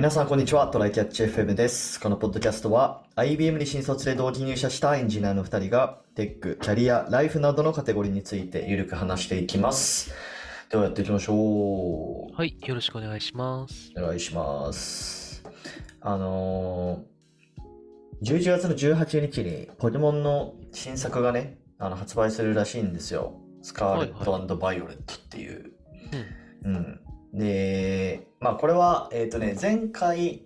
皆さん、こんにちは。トライキャッチ FM です。このポッドキャストは、IBM に新卒で同期入社したエンジニアの2人が、テック、キャリア、ライフなどのカテゴリーについてゆるく話していきます。ではやっていきましょう？はい、よろしくお願いします。お願いします。あのー、11月の18日にポケモンの新作がね、あの発売するらしいんですよ。スカーレットバイオレットっていう。うん。で、まあこれは、えっ、とね、前回、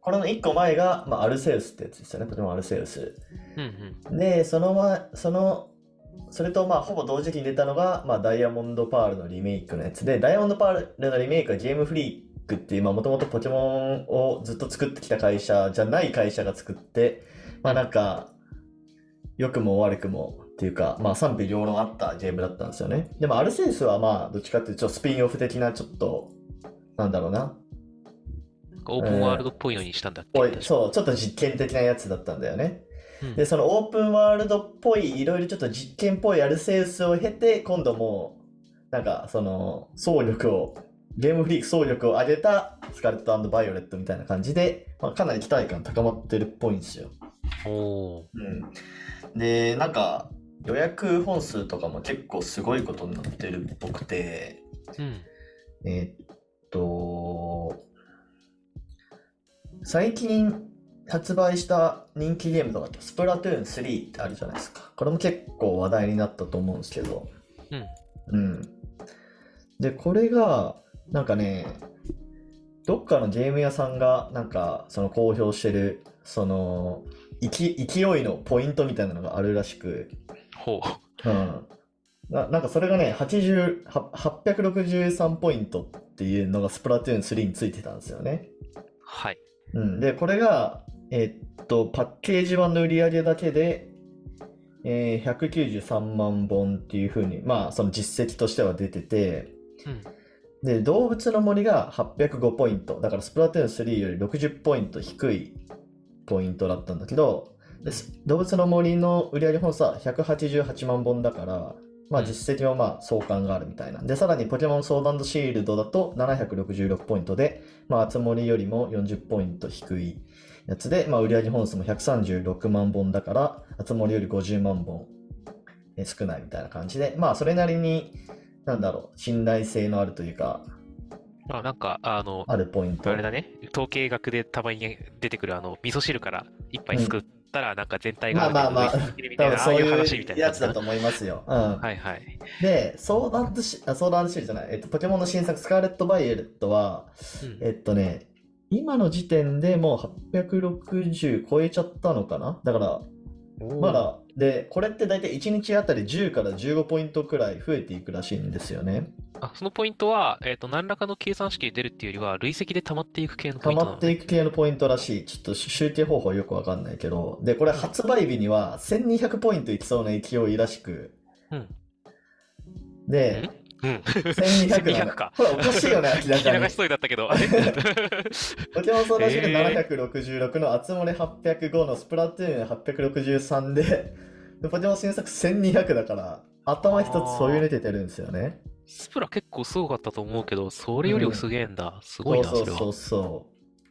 これの1個前が、まあ、アルセウスってやつですよね。ポケモンアルセウス。うんうん。で、その前、その、それとまあほぼ同時期に出たのが、まあ、ダイヤモンドパールのリメイクのやつで、ダイヤモンドパールのリメイクはゲームフリークっていう、まあもともとポケモンをずっと作ってきた会社じゃない会社が作って、まあなんか、良くも悪くもっていうか、まあ賛否両論あったゲームだったんですよね。でもアルセウスはまあどっちかっていうとスピンオフ的なちょっと、なんだろうな、オープンワールドっぽいのにしたんだっけ、おい確かそう、ちょっと実験的なやつだったんだよね。うんで、そのオープンワールドっぽい、いろいろちょっと実験っぽいアルセウスを経て、今度もう、なんか、その、総力を、ゲームフリーク総力を上げたスカーレットバイオレットみたいな感じで、まあ、かなり期待感高まってるっぽいんですよ。おーうん。で、なんか、予約本数とかも結構すごいことになってるっぽくて、うん。えーっと、最近発売した人気ゲームとかってスプラトゥーン3ってあるじゃないですか。これも結構話題になったと思うんですけど。うん。うん。で、これが、なんかね、どっかのゲーム屋さんが、なんか、その公表してる、その、勢いのポイントみたいなのがあるらしく、ほう。うん。ななんかそれがね、80、は863ポイントっていうのがスプラトゥーン3についてたんですよね。はい。うん。で、これが、えっと、パッケージ版の売り上げだけで、えー193万本っていう風に、まあ、その実績としては出てて、うん。で、動物の森が805ポイント。だからスプラトゥーン3より60ポイント低いポイントだったんだけど、です動物の森の売上本数は188万本だから、まあうん実績はまあ相関があるみたいな。で、さらにポケモンソードシールドだと766ポイントで、まあ、あつ森よりも40ポイント低いやつで、まあ売上本数も136万本だから、あつ森より50万本え少ないみたいな感じで、まあそれなりに、なんだろう、信頼性のあるというか、あ、なんか、あの、あるポイント。あれだね。統計学でたまに出てくる、あの、味噌汁から一杯作ったら、なんか全体が、まあまあまあ多分そういうやつだと思いますよ。うん。はいはい。で、ソーダンドシ、あ、ソーダンドシールじゃない、えっと、ポケモンの新作、スカーレット・バイオレットは、うんえっとね、今の時点でもう860超えちゃったのかなだから、まだ、で、これって大体1日あたり10から15ポイントくらい増えていくらしいんですよね。あ、そのポイントは、えっと、何らかの計算式で出るっていうよりは、累積で溜まっていく系のポ溜イントなのね。まっていく系のポイントらしい。ちょっと集計方法よくわかんないけど。で、これ発売日には1200ポイントいきそうな勢いらしく。うん。で、うん。1200な1200のか。これおかしいよね、明らかに流し。そうだったけど。ポケモンソーダシールえ766の集まれ805のスプラトゥーン863で、でポケモン新作1200だから、頭一つそういう抜けてるんですよね。スプラ結構すごかったと思うけど、それよりすげえんだ。すごいな、それは。そうそうそうそ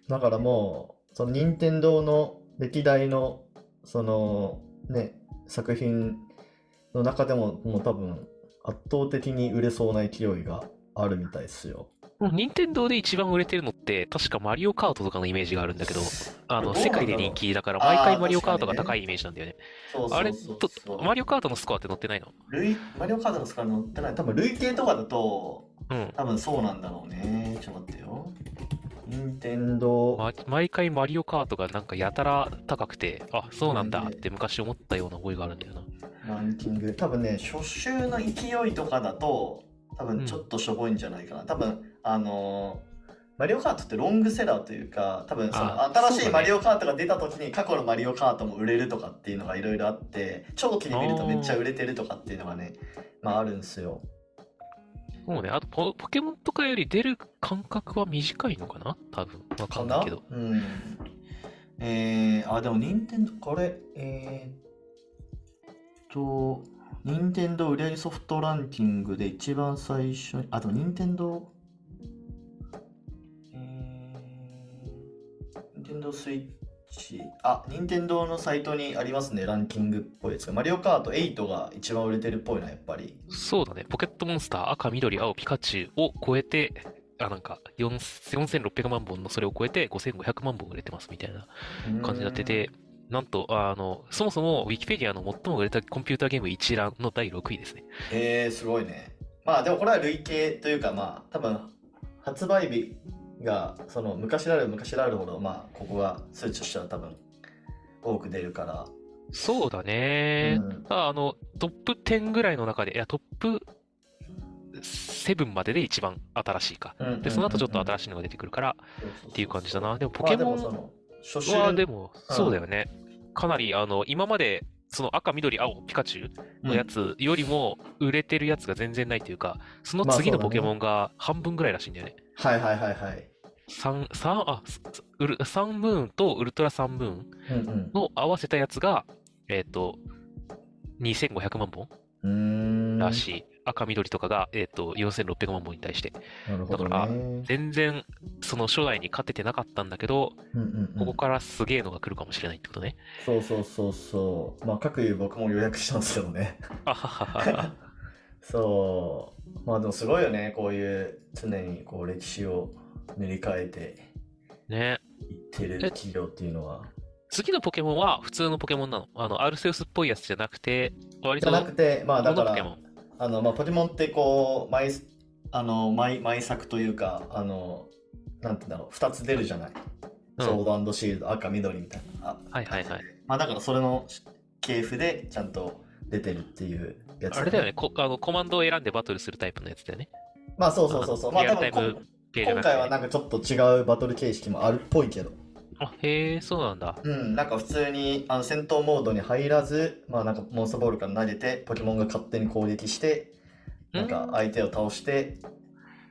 う。だからもう、その任天堂の歴代の、そのね、作品の中でも、もう多分、圧倒的に売れそうな勢いがあるみたいですよ。任天堂で一番売れてるのって、確かマリオカートとかのイメージがあるんだけど、あの、世界で人気だから、毎回マリオカートが高いイメージなんだよね。あれマリオカートのスコアって載ってないの？累マリオカードのスカ乗ってない。多分累計とかだと、うん。多分そうなんだろうね。ちょっと待ってよ。任天堂ま、毎回マリオカートがなんかやたら高くて、あ、そうなんだって昔思ったような覚えがあるんだよな。ランキング。多分ね、初週の勢いとかだと、多分ちょっとしょぼいんじゃないかな。多分、あのーマリオカートってロングセラーというか、多分その新しいマリオカートが出た時に過去のマリオカートも売れるとかっていうのがいろいろあって、長期に見るとめっちゃ売れてるとかっていうのがね、まああるんですよ。そうね、あとポ、ポケモンとかより出る間隔は短いのかな？多分。わかんないけど。うん。えー、あ、でも、任天堂、これ、えーっと、任天堂売上ソフトランキングで一番最初に、あ、でも任天堂、えテンドースイッチ、あ、任天堂のサイトにありますね、ランキングっぽいやつが。マリオカート8が一番売れてるっぽいな、やっぱり。そうだね。ポケットモンスター赤、緑、青、ピカチュウを超えて、あ、なんか、4 4600万本のそれを超えて5500万本売れてますみたいな感じになってて、なんと、あの、そもそも Wikipedia の最も売れたコンピューターゲーム一覧の第6位ですね。へえー、すごいね。まあでもこれは累計というかまあ多分発売日がその昔である昔であるほどまあここが数値としては多分多く出るから。そうだね。うんあの、トップ10ぐらいの中で、いや、トップ7までで一番新しいか。で、その後ちょっと新しいのが出てくるからっていう感じだな。でも、ポまあケモン初週は、でも、うんそうだよね。かなり、あの、今まで、その赤、緑、青、ピカチュウのやつよりも売れてるやつが全然ないというか、その次のポケモンが半分ぐらいらしいんだよね。はいはいはいはい。サン、サン、あ、スウルサンムーンとウルトラサンムーンうんうんの合わせたやつが、えっと、2500万本うーん。らしい。赤、緑とかが、えっと、4600万本に対して。なるほどだからね。全然、その初代に勝ててなかったんだけど、うんうんうんここからすげえのが来るかもしれないってことね。そうそうそうそう。まあ、各言う僕も予約したんですけどね。あははは。そう。まあでもすごいよね。こういう常にこう歴史を塗り替えてね。いってる企業っていうのは。次のポケモンは普通のポケモンなの？あの、アルセウスっぽいやつじゃなくて、割じゃと、なくて、まあだからモノポケモ、ン。あの、まあポケモンってこう、毎、あの、毎、毎作というか、あの、なんて言うんだろう、二つ出るじゃない。うんソードシールド、赤、緑みたいな。あはいはいはい。まあだからそれの系譜でちゃんと出てるっていうやつ、あれだよね、こあのコマンドを選んでバトルするタイプのやつだよね。まあそうそうそうそう。まあ多分今回はなんかちょっと違うバトル形式もあるっぽいけど。あ、へえ、そうなんだ。うん、なんか普通にあの戦闘モードに入らず、まあなんかモンスターボールから投げて、ポケモンが勝手に攻撃して、なんか相手を倒して、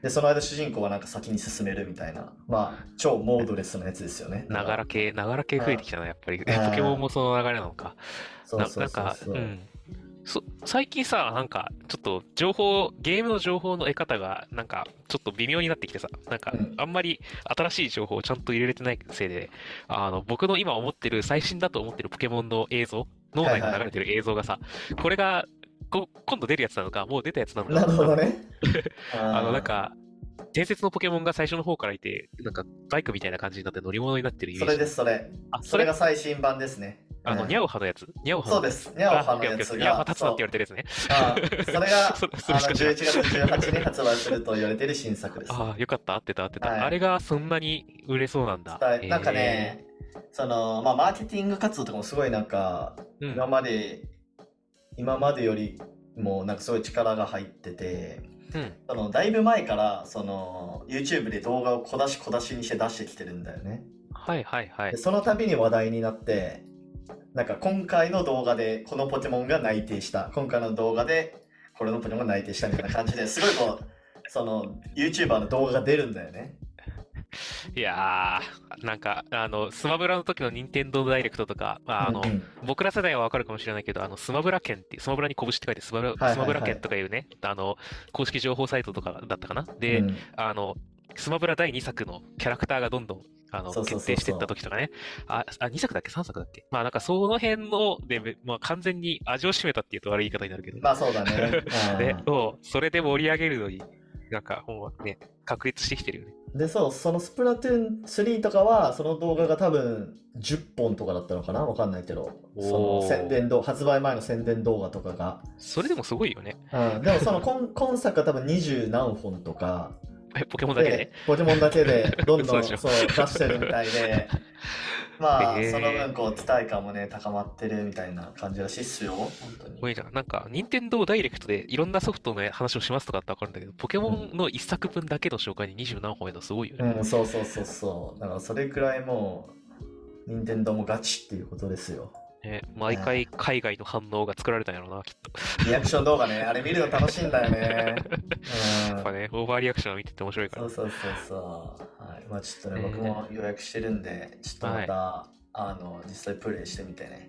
で、その間主人公はなんか先に進めるみたいな、まあ超モードレスなやつですよね。ながら系、ながら系増えてきたな、やっぱり。ポケモンもその流れなのか。なそうそうそうそうう。ん。そ最近さ、なんか、ちょっと情報、ゲームの情報の得方が、なんか、ちょっと微妙になってきてさ、なんかうん、あんまり新しい情報をちゃんと入れれてないせいで、あの、僕の今思ってる、最新だと思ってるポケモンの映像、脳内に流れてる映像がさ、これが、こ今度出るやつなのか、もう出たやつなのか、なるほどね。あの、なんか、伝説のポケモンが最初の方からいて、なんか、バイクみたいな感じになって乗り物になってるイメージ。それです、それ。あ、それ？が最新版ですね。あの、うんニャオハのやつ？ニャオハのそうです。ニャオハのやつニャオハが。立つなって言われてるやつね。あ それが、そそあのれしか知ら11ない月18日に発売すると言われてる新作です。ああ、よかった、合ってた、合ってた。はいあれがそんなに売れそうなんだ。はいなんかね、その、まあ、マーケティング活動とかもすごいなんか、今まで、今までよりもなんかすごい力が入ってて、うん。そのだいぶ前からその YouTube で動画を小出し小出しにして出してきてるんだよね。はいはいはいで。その度に話題になって、なんか今回の動画でこのポケモンが内定した、今回の動画でこれのポケモンが内定したみたいな感じですごいこう、その YouTuber の動画が出るんだよね。いやー、なんか、あの、スマブラの時の任天堂ダイレクトとか、まあ、あのうん、うん僕ら世代はわかるかもしれないけど、あの、スマブラ券って、スマブラに拳って書いてスマブラ、はいはいスマブラ券とかいうね、あの、公式情報サイトとかだったかな。で、うんあの、スマブラ第2作のキャラクターがどんどん、あの、そうそうそうそう決定していった時とかね。あ、あ、2作だっけ ?3 作だっけ？まあなんかその辺の、で、まあ完全に味を占めたっていうと悪い言い方になるけど。まあそうだね。でう、それで盛り上げるのに、なんかもうね、確立してきてるよね。で、そう、そのスプラトゥーン3とかは、その動画が多分10本とかだったのかな？わかんないけど、その宣伝動発売前の宣伝動画とかが。それでもすごいよね。うん、でもその今今作は多分20何本とか、えポケモンだけで？ポケモンだけでどんどんそそう出してるみたいで、まあ、へーその分こう期待感もね、高まってるみたいな感じらしいっすよ、本当にす。ごいじゃん。なんか、任天堂ダイレクトでいろんなソフトの話をしますとかってわかるんだけど、ポケモンの一作分だけの紹介に二十何本やるのすごいよね。うん、そうそうそうそう。だからそれくらいもう、任天堂もガチっていうことですよ。ね毎回海外の反応が作られたんやろうな、きっと。リアクション動画ね、あれ見るの楽しいんだよね。うんやっぱね、オーバーリアクションを見てて面白いからそう。そうそうそう。はい。まあちょっとね、えー僕も予約してるんで、ちょっとまた、あの、実際プレイしてみてね。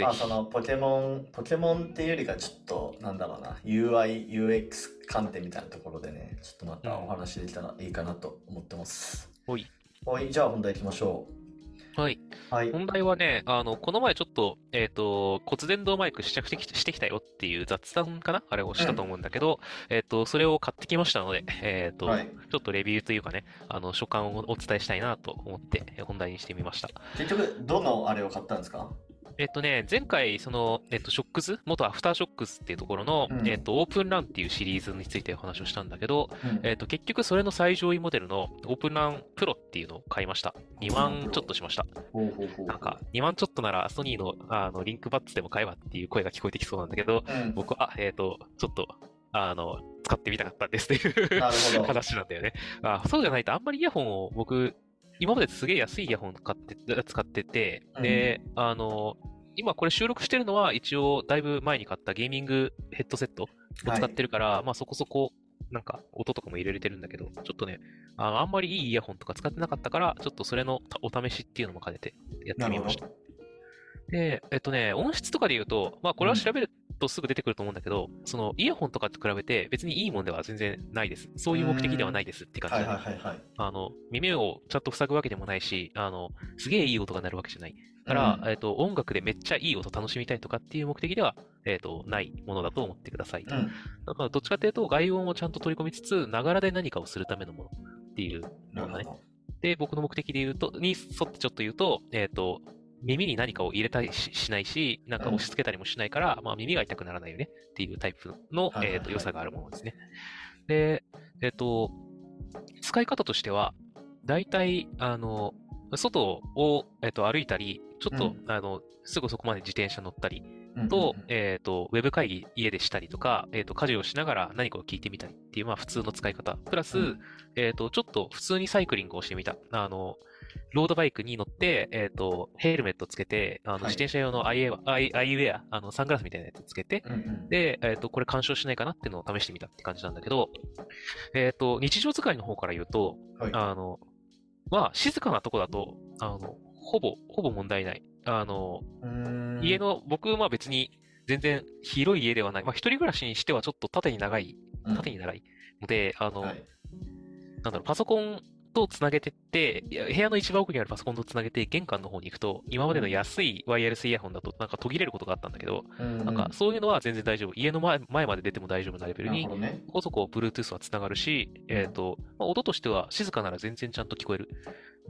まあそ。のポケモン、ポケモンっていうよりかちょっと、なんだろうな、UI、UX 観点みたいなところでね、ちょっとまたお話できたらいいかなと思ってます。おい。おい、じゃあ本題行きましょう。はい。はい。本題はね、あの、この前ちょっと、えっと、骨伝導マイク試着してきしてきたよっていう雑談かな？あれをしたと思うんだけど、えっと、それを買ってきましたので、えっと、はいちょっとレビューというかね、あの、所感をお伝えしたいなと思って、え本題にしてみました。結局、どのあれを買ったんですか？えっとね、前回、その、えっと、ショックス、元アフターショックスっていうところの、うん。えっと、オープンランっていうシリーズについてお話をしたんだけど、うん。えっと、結局それの最上位モデルのオープンランプロっていうのを買いました。2万ちょっとしました。なんか、2万ちょっとならソニーのあのリンクバッツでも買えばっていう声が聞こえてきそうなんだけど、うん。僕は、えっ、と、ちょっと、あの、使ってみたかったんですっていう 話なんだよね。あそうじゃないと、あんまりイヤホンを僕、今まですげえ安いイヤホン買って使ってて、で、あの、今これ収録してるのは一応だいぶ前に買ったゲーミングヘッドセットを使ってるから、まあそこそこなんか音とかも入れれてるんだけど、ちょっとね、あのあんまりいいイヤホンとか使ってなかったから、ちょっとそれのお試しっていうのも兼ねてやってみました。で、えっとね、音質とかで言うと、まあこれは調べるとすぐ出てくると思うんだけど、そのイヤホンとかと比べて別にいいもんでは全然ないです。そういう目的ではないですって感じはいだねはいはいはい。あの、耳をちゃんと塞ぐわけでもないし、あの、すげえいい音が鳴るわけじゃない。から、うんえっと、音楽でめっちゃいい音楽しみたいとかっていう目的では、えっと、ないものだと思ってください。うん。だから、どっちかというと、外音をちゃんと取り込みつつ、ながらで何かをするためのものっていうものだね。で、僕の目的で言うと、に沿ってちょっと言うと、えっ、と、耳に何かを入れたりししないし、なんか押し付けたりもしないから、まあ耳が痛くならないよねっていうタイプの、えっ、と、良さがあるものですね。で、えっ、と、使い方としては、大体、あの、外を、えっ、と、歩いたり、ちょっと、うんあの、すぐそこまで自転車乗ったり、うんとえっ、と、ウェブ会議家でしたりとか、えっ、と、家事をしながら何かを聞いてみたりっていう、まあ普通の使い方。プラス、うんえっ、と、ちょっと普通にサイクリングをしてみた。あの、ロードバイクに乗って、えっ、と、ヘルメットつけて、あの、はい。自転車用のアイエア、アイアイウェア、あの、サングラスみたいなやつつけて、うんうん。で、えっ、と、これ干渉しないかなっていうのを試してみたって感じなんだけど、えっ、と、日常使いの方から言うと、はい。あの、まあ、静かなとこだと、あの、ほぼ、ほぼ問題ない。あの、うーん。家の、僕は別に全然広い家ではない。まあ、一人暮らしにしてはちょっと縦に長い、うん。縦に長いので、あの、はい。なんだろう、パソコンとつなげてって、部屋の一番奥にあるパソコンとつなげて玄関の方に行くと、今までの安いワイヤレスイヤホンだとなんか途切れることがあったんだけど、うんなんかそういうのは全然大丈夫。家の前前まで出ても大丈夫なレベルになるほ、どね。ここそこ Bluetooth はつながるし、えっ、と、まあ、音としては静かなら全然ちゃんと聞こえる。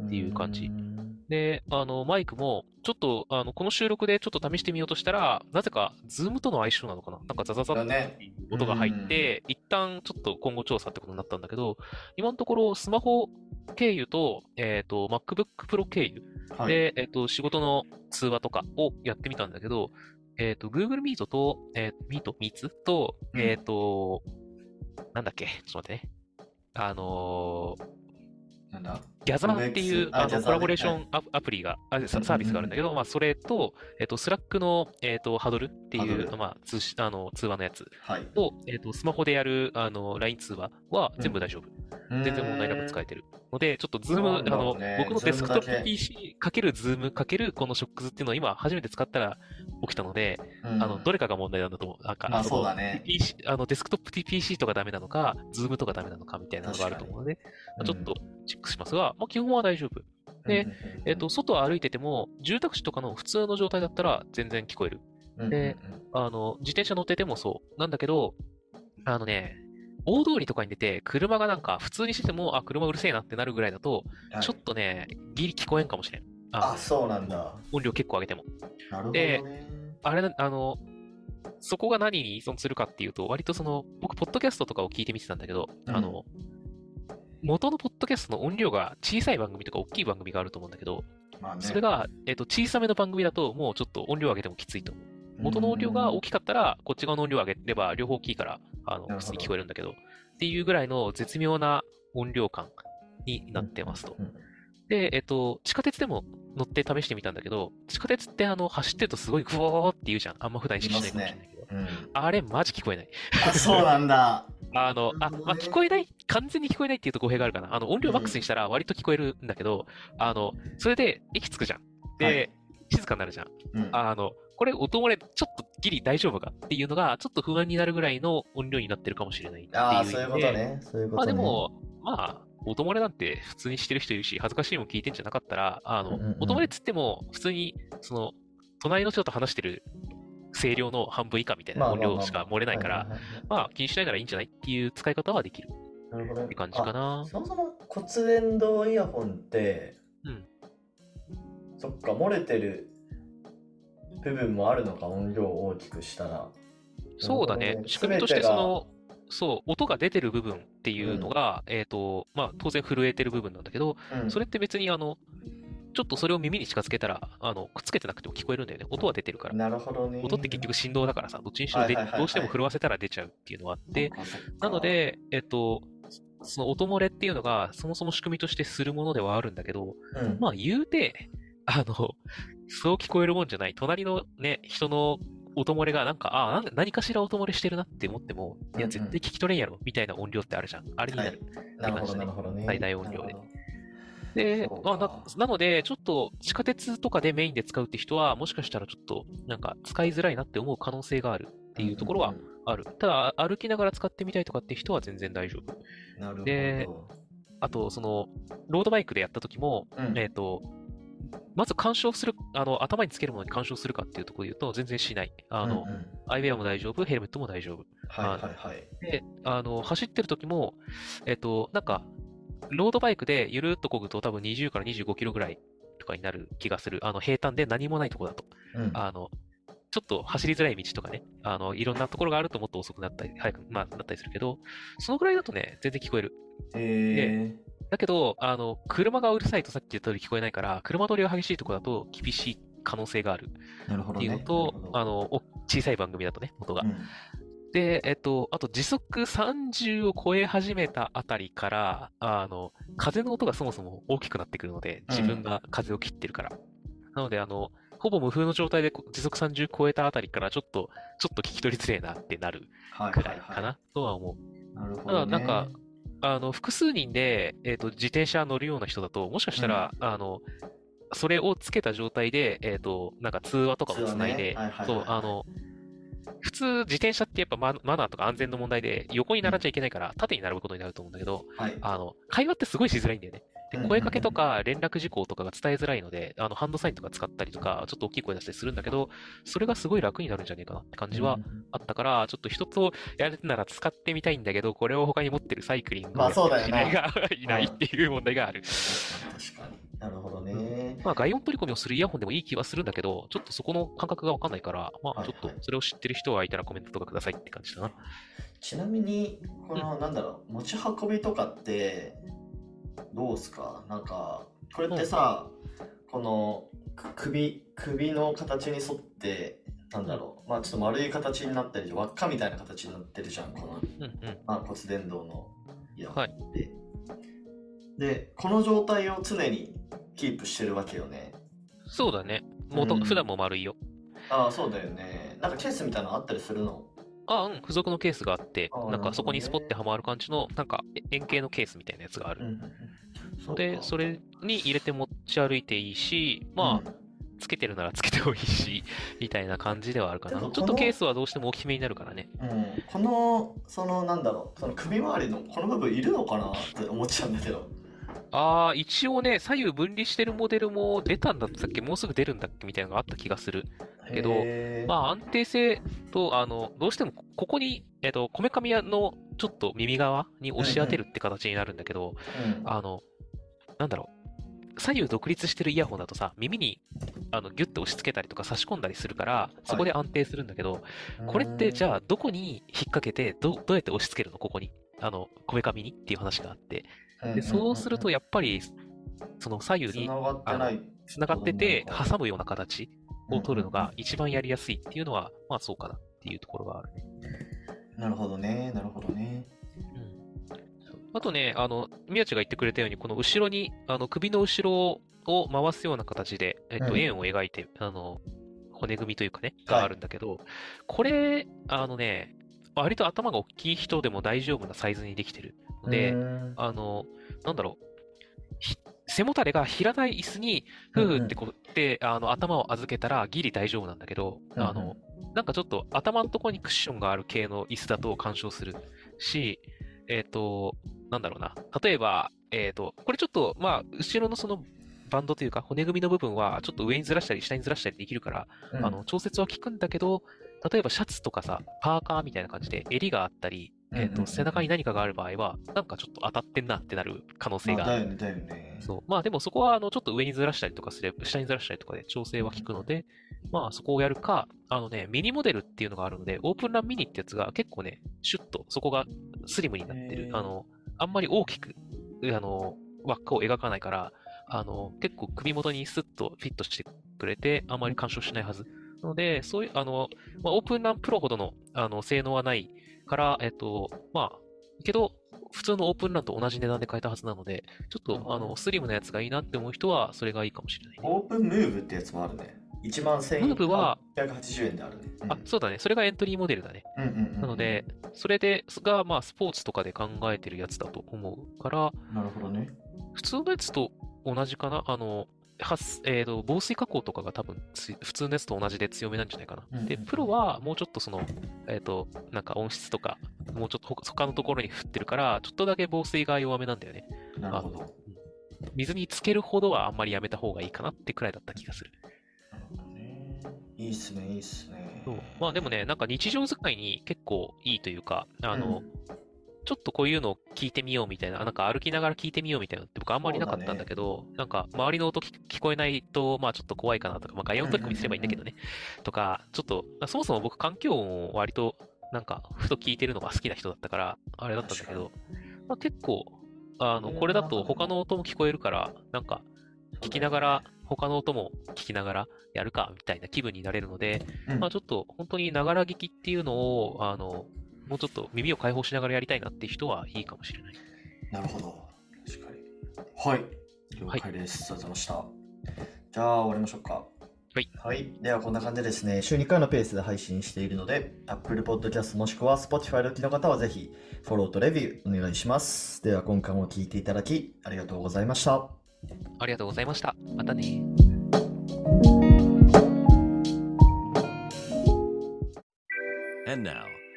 っていう感じんで、あの、マイクも、ちょっと、あの、この収録でちょっと試してみようとしたら、なぜか、ズームとの相性なのかななんかザザザって音が入って、一旦ちょっと今後調査ってことになったんだけど、今のところスマホ経由と、えっ、と、MacBook Pro 経由はい。で、えっ、と、仕事の通話とかをやってみたんだけど、えっ、と、Google Meet と、えー、Meet? Meets? と、うんえっ、と、なんだっけ？ちょっと待ってね。あのーなんだ？ギャザーっていうあのコラボレーションアアプリが、あササービスがあるんだけど、まあ、それと、えっと、 Slack の、えっと、 Huddle っていう、まあ、通しあの通話のやつはい。と、えっと、スマホでやるあの LINE 通話は全部大丈夫。全然問題なく使えてる。ので、ちょっと Zoom、あの僕のデスクトップ PC かける Zoom かけるこの Shokz っていうのを今初めて使ったら起きたので、うん。あの、どれかが問題なんだと思う。なんか、まあのそうだね。PC あのデスクトップ PC とかダメなのか、 Zoom とかダメなのかみたいなのがあると思うので、まあちょっとチェックしますが、まあ基本は大丈夫。でえっと、外を歩いてても、住宅地とかの普通の状態だったら全然聞こえる。うんであの、自転車乗っててもそう。なんだけど、あのね、大通りとかに出て、車がなんか普通にしてても、あ、車うるせえなってなるぐらいだと、はいちょっとね、ギリ聞こえんかもしれん。ああ、そうなんだ。音量結構上げても。なるほどでね。あれな、あの、そこが何に依存するかっていうと、割とその、僕、ポッドキャストとかを聞いてみてたんだけど、うんあの、元のポッドキャストの音量が小さい番組とか大きい番組があると思うんだけど、まあねそれが、えっと、小さめの番組だと、もうちょっと音量上げてもきついと思う。元の音量が大きかったら、こっち側の音量上げれば、両方大きいから、あの、普通に聞こえるんだけど、っていうぐらいの絶妙な音量感になってますと。うんで、えっと、地下鉄でも乗って試してみたんだけど、地下鉄ってあの、走ってるとすごいグオーって言うじゃん。あんま普段意識しないかもしれないけど。うんあれ、マジ聞こえない。あ、そうなんだ。あの、あ、まあ、聞こえない、完全に聞こえないっていうと語弊があるかな。あの、音量マックスにしたら割と聞こえるんだけど、あの、それで息つくじゃん。で、はい静かになるじゃん。うんあの、これ音漏れちょっとギリ大丈夫かっていうのが、ちょっと不安になるぐらいの音量になってるかもしれないっていうああ、そういうことね。そういうことね。まあでも、まあ、音漏れなんて普通にしてる人いるし、恥ずかしいもん聞いてんじゃなかったら、あの、うんうんうん音漏れっつっても、普通に、その、隣の人と話してる声量の半分以下みたいな音量しか漏れないから、まあ気にしないならいいんじゃないっていう使い方はできる。なるほど。ねって感じかな。あ。そもそも骨伝導イヤホンって、うん。そっか、漏れてる部分もあるのか、音量を大きくしたら。そうだね。仕組みとして、その、そう、音が出てる部分っていうのが、えっと、まあ当然震えてる部分なんだけど、うん。それって別にあの、ちょっとそれを耳に近づけたら、あの、くっつけてなくても聞こえるんだよね。音は出てるから。なるほどね。音って結局振動だからさ、どっちにしろではいはいはいはいどうしても震わせたら出ちゃうっていうのはあって、なの、で、えっと、その音漏れっていうのが、そもそも仕組みとしてするものではあるんだけど、うんまあ言うて、あの、そう聞こえるもんじゃない。隣のね、人の音漏れがなんか、ああ、なんか何かしら音漏れしてるなって思っても、いや、絶対聞き取れんやろ、みたいな音量ってあるじゃん。あれになる。なるほど、なるほどね。最大音量ででまあ、なかなので、ちょっと地下鉄とかでメインで使うって人は、もしかしたらちょっと、なんか使いづらいなって思う可能性があるっていうところはんんある。ただ、歩きながら使ってみたいとかって人は全然大丈夫。うんなるほど。であと、その、ロードバイクでやった時も、うんえっ、と、まず干渉する、あの、頭につけるものに干渉するかっていうところで言うと、全然しない。あの、うんうんアイウェアも大丈夫、ヘルメットも大丈夫。はいはいはい。で、あの、走ってる時も、えっ、と、なんか、ロードバイクでゆるっと漕ぐと多分20から25キロぐらいとかになる気がする。あの、平坦で何もないところだと。うんあの、ちょっと走りづらい道とかね、あの、いろんなところがあるともっと遅くなったり、早く、まあ、なったりするけど、そのぐらいだとね、全然聞こえる。えだけど、あの、車がうるさいとさっき言った通り聞こえないから、車通りが激しいところだと厳しい可能性があるー、なるほどね。っていうのと、あの、お小さい番組だとね、音が。うんで、えっと、あと時速30を超え始めたあたりから、あの、風の音がそもそも大きくなってくるので、自分が風を切ってるから。なので、あの、ほぼ無風の状態でこ時速30超えたあたりから、ちょっと、ちょっと聞き取りづれえなってなるはいくらはいかな、とは思う。なるほただ、ど、ね。なんか、あの、複数人で、えっと、自転車乗るような人だと、もしかしたら、あの、それをつけた状態で、えっと、なんか通話とかをつないでそう、あの、普通自転車ってやっぱママナーとか安全の問題で横に並んじゃいけないから縦に並ぶことになると思うんだけど、はい。あの、会話ってすごいしづらいんだよね。で声かけとか連絡事項とかが伝えづらいので、あの、ハンドサインとか使ったりとか、ちょっと大きい声出したりするんだけど、それがすごい楽になるんじゃねえかなって感じはうんあったから、ちょっと一つをやるなら使ってみたいんだけど、これを他に持ってるサイクリングまあそうだよ知なり合いが いないっていう問題がある。確かに。なるほどね。まあ、外音取り込みをするイヤホンでもいい気はするんだけど、ちょっとそこの感覚がわかんないから、まあ、はいちょっとそれを知ってる人がいたらコメントとかくださいって感じだな。ちなみに、この、なんだろう、持ち運びとかって、どうすか？なんか、これってさ、この、く首、首の形に沿って、なんだろう、まあちょっと丸い形になったり、輪っかみたいな形になってるじゃん、この、うんうん。まあ、骨伝導のイヤホンって。で、この状態を常にキープしてるわけよね。そうだね。もとうん普段も丸いよ。ああ、そうだよね。なんかケースみたいなのあったりするの？あ、うん、付属のケースがあってなんかそこにスポッてはまる感じの、なんかえ円形のケースみたいなやつがある。そうで、かそれに入れて持ち歩いていいし、まあ、つけてるならつけてもいいし、みたいな感じではあるかな。ちょっとのケースはどうしても大きめになるからね。うん、うんこのそのなんだろうその首周りのこの部分いるのかなって思っちゃうんだけどああ、一応ね、左右分離してるモデルも出たんだったっけ？もうすぐ出るんだっけ？みたいなのがあった気がする。けどまあ安定性と、あの、どうしてもここに、えっと、こめかみのちょっと耳側に押し当てるって形になるんだけど、うんあの、なんだろう。左右独立してるイヤホンだとさ、耳にあのギュッと押し付けたりとか差し込んだりするから、そこで安定するんだけど、これってじゃあどこに引っ掛けて、どどうやって押し付けるの？ここに。あの、こめかみに？っていう話があって。で、そうするとやっぱり、その左右に繋がってながってて、挟むような形を取るのが一番やりやすいっていうのは、まあそうかなっていうところがあるね。なるほどね。なるほどね。うん。あとね、あの、宮地が言ってくれたように、この後ろに、あの、首の後ろを回すような形で、えっと、うん。円を描いて、あの、骨組みというかね、はい。があるんだけど、これ、あのね、割と頭が大きい人でも大丈夫なサイズにできてる。ので、うんあの、なんだろう。ひ背もたれが平たい椅子に、ふーってこう、で、あの、頭を預けたらギリ大丈夫なんだけど、あの、なんかちょっと頭のところにクッションがある系の椅子だと干渉するし、えっ、と、なんだろうな。例えば、えっ、と、これちょっと、まあ、後ろのそのバンドというか、骨組みの部分は、ちょっと上にずらしたり、下にずらしたりできるから、うん。あの、調節は効くんだけど、例えばシャツとかさ、パーカーみたいな感じで襟があったり、えっ、と、背中に何かがある場合は、なんかちょっと当たってんなってなる可能性がある。まあだよね、だよね。そう。まあでもそこは、あの、ちょっと上にずらしたりとかすれば、下にずらしたりとかで調整は効くので、まあそこをやるか、あのね、ミニモデルっていうのがあるので、オープンランミニってやつが結構ね、シュッと、そこがスリムになって。るあの、あんまり大きく、あの、輪っかを描かないから、あの、結構首元にスッとフィットしてくれて、あんまり干渉しないはず。なので、そういう、あの、まあ、オープンランプロほどの、あの、性能はないから、えっと、まあ、けど、普通のオープンランと同じ値段で買えたはずなので、ちょっと、あの、スリムなやつがいいなって思う人は、それがいいかもしれないね。オープンムーブってやつもあるね。1万1000ムーブは180円であるね。うんあ、そうだね。それがエントリーモデルだね。うんうんうんなので、それで、が、まあ、スポーツとかで考えてるやつだと思うから、なるほどね。普通のやつと同じかなあの、はすえーと、防水加工とかが多分つ普通のやつと同じで強めなんじゃないかな。で、うんうんうんプロはもうちょっとその、えっ、と、なんか音質とか、もうちょっと他他のところに振ってるから、ちょっとだけ防水が弱めなんだよね。なるほど。水につけるほどはあんまりやめた方がいいかなってくらいだった気がする。なるほどね。いいっすね、いいっすね。そうまあでもね、なんか日常使いに結構いいというか、あの、ちょっとこういうのを聞いてみようみたいな、なんか歩きながら聞いてみようみたいなのって僕あんまりなかったんだけど、なんか周りの音聞聞こえないと、まあちょっと怖いかなとか、まあ外音トリックにすればいいんだけどね。とか、ちょっと、そもそも僕環境音を割と、なんか、ふと聞いてるのが好きな人だったから、あれだったんだけど、まあ結構、あの、これだと他の音も聞こえるから、なんか、聞きながら、他の音も聞きながらやるか、みたいな気分になれるので、うん。まあちょっと本当にながら聞きっていうのを、あの、もうちょっと耳を開放しながらやりたいなっていう人はいいかもしれない。なるほど。確かに。はい。了解です。ありがとうございました。じゃあ、終わりましょうか。はい。はい。では、こんな感じでですね、週2回のペースで配信しているので、Apple Podcast もしくは Spotify でお聞きの方はぜひ、フォローとレビューお願いします。では、今回も聞いていただき、ありがとうございました。ありがとうございました。またね。